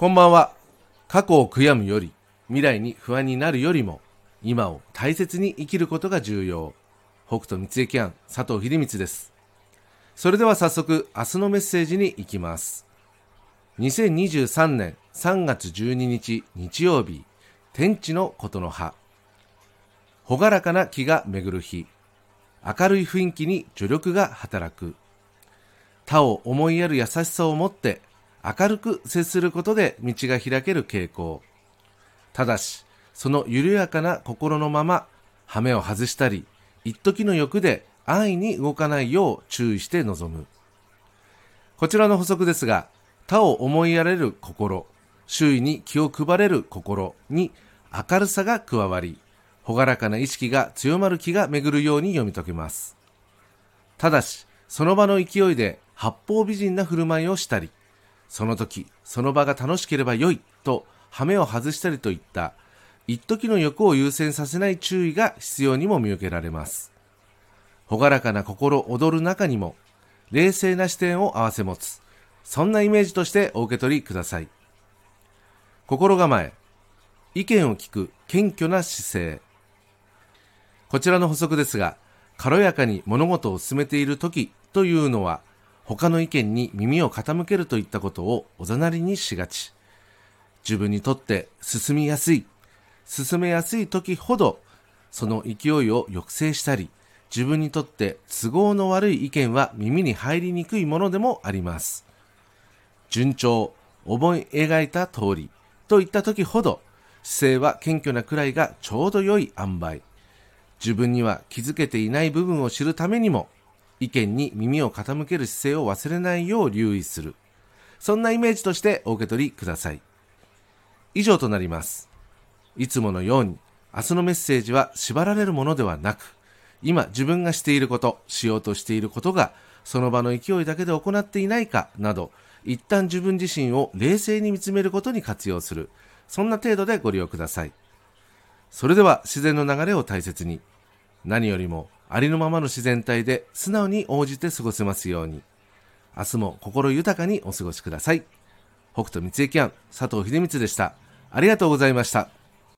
こんばんは。過去を悔やむより、未来に不安になるよりも、今を大切に生きることが重要。北斗三重庵佐藤秀光です。それでは早速、明日のメッセージに行きます。2023年3月12日日曜日、天地のことの葉。朗らかな気が巡る日。明るい雰囲気に助力が働く。他を思いやる優しさを持って明るく接することで道が開ける傾向。ただし、その緩やかな心のまま、羽目を外したり、一時の欲で安易に動かないよう注意して臨む。こちらの補足ですが、他を思いやれる心、周囲に気を配れる心に明るさが加わり、朗らかな意識が強まる気が巡るように読み解けます。ただし、その場の勢いで八方美人な振る舞いをしたり、その時、その場が楽しければ良いと羽目を外したりといった一時の欲を優先させない注意が必要にも見受けられます。朗らかな心躍る中にも冷静な視点を合わせ持つ、そんなイメージとしてお受け取りください。心構え、意見を聞く謙虚な姿勢。こちらの補足ですが、軽やかに物事を進めている時というのは、他の意見に耳を傾けるといったことをおざなりにしがち。自分にとって進みやすい、進めやすい時ほど、その勢いを抑制したり、自分にとって都合の悪い意見は耳に入りにくいものでもあります。順調、思い描いた通りといった時ほど、姿勢は謙虚なくらいがちょうど良い塩梅。自分には気づけていない部分を知るためにも、意見に耳を傾ける姿勢を忘れないよう留意する。そんなイメージとしてお受け取りください。以上となります。いつものように、明日のメッセージは縛られるものではなく、今自分がしていること、しようとしていることが、その場の勢いだけで行っていないかなど、一旦自分自身を冷静に見つめることに活用する。そんな程度でご利用ください。それでは自然の流れを大切に。何よりもありのままの自然体で素直に応じて過ごせますように。明日も心豊かにお過ごしください。北斗三重キャン佐藤秀光でした。ありがとうございました。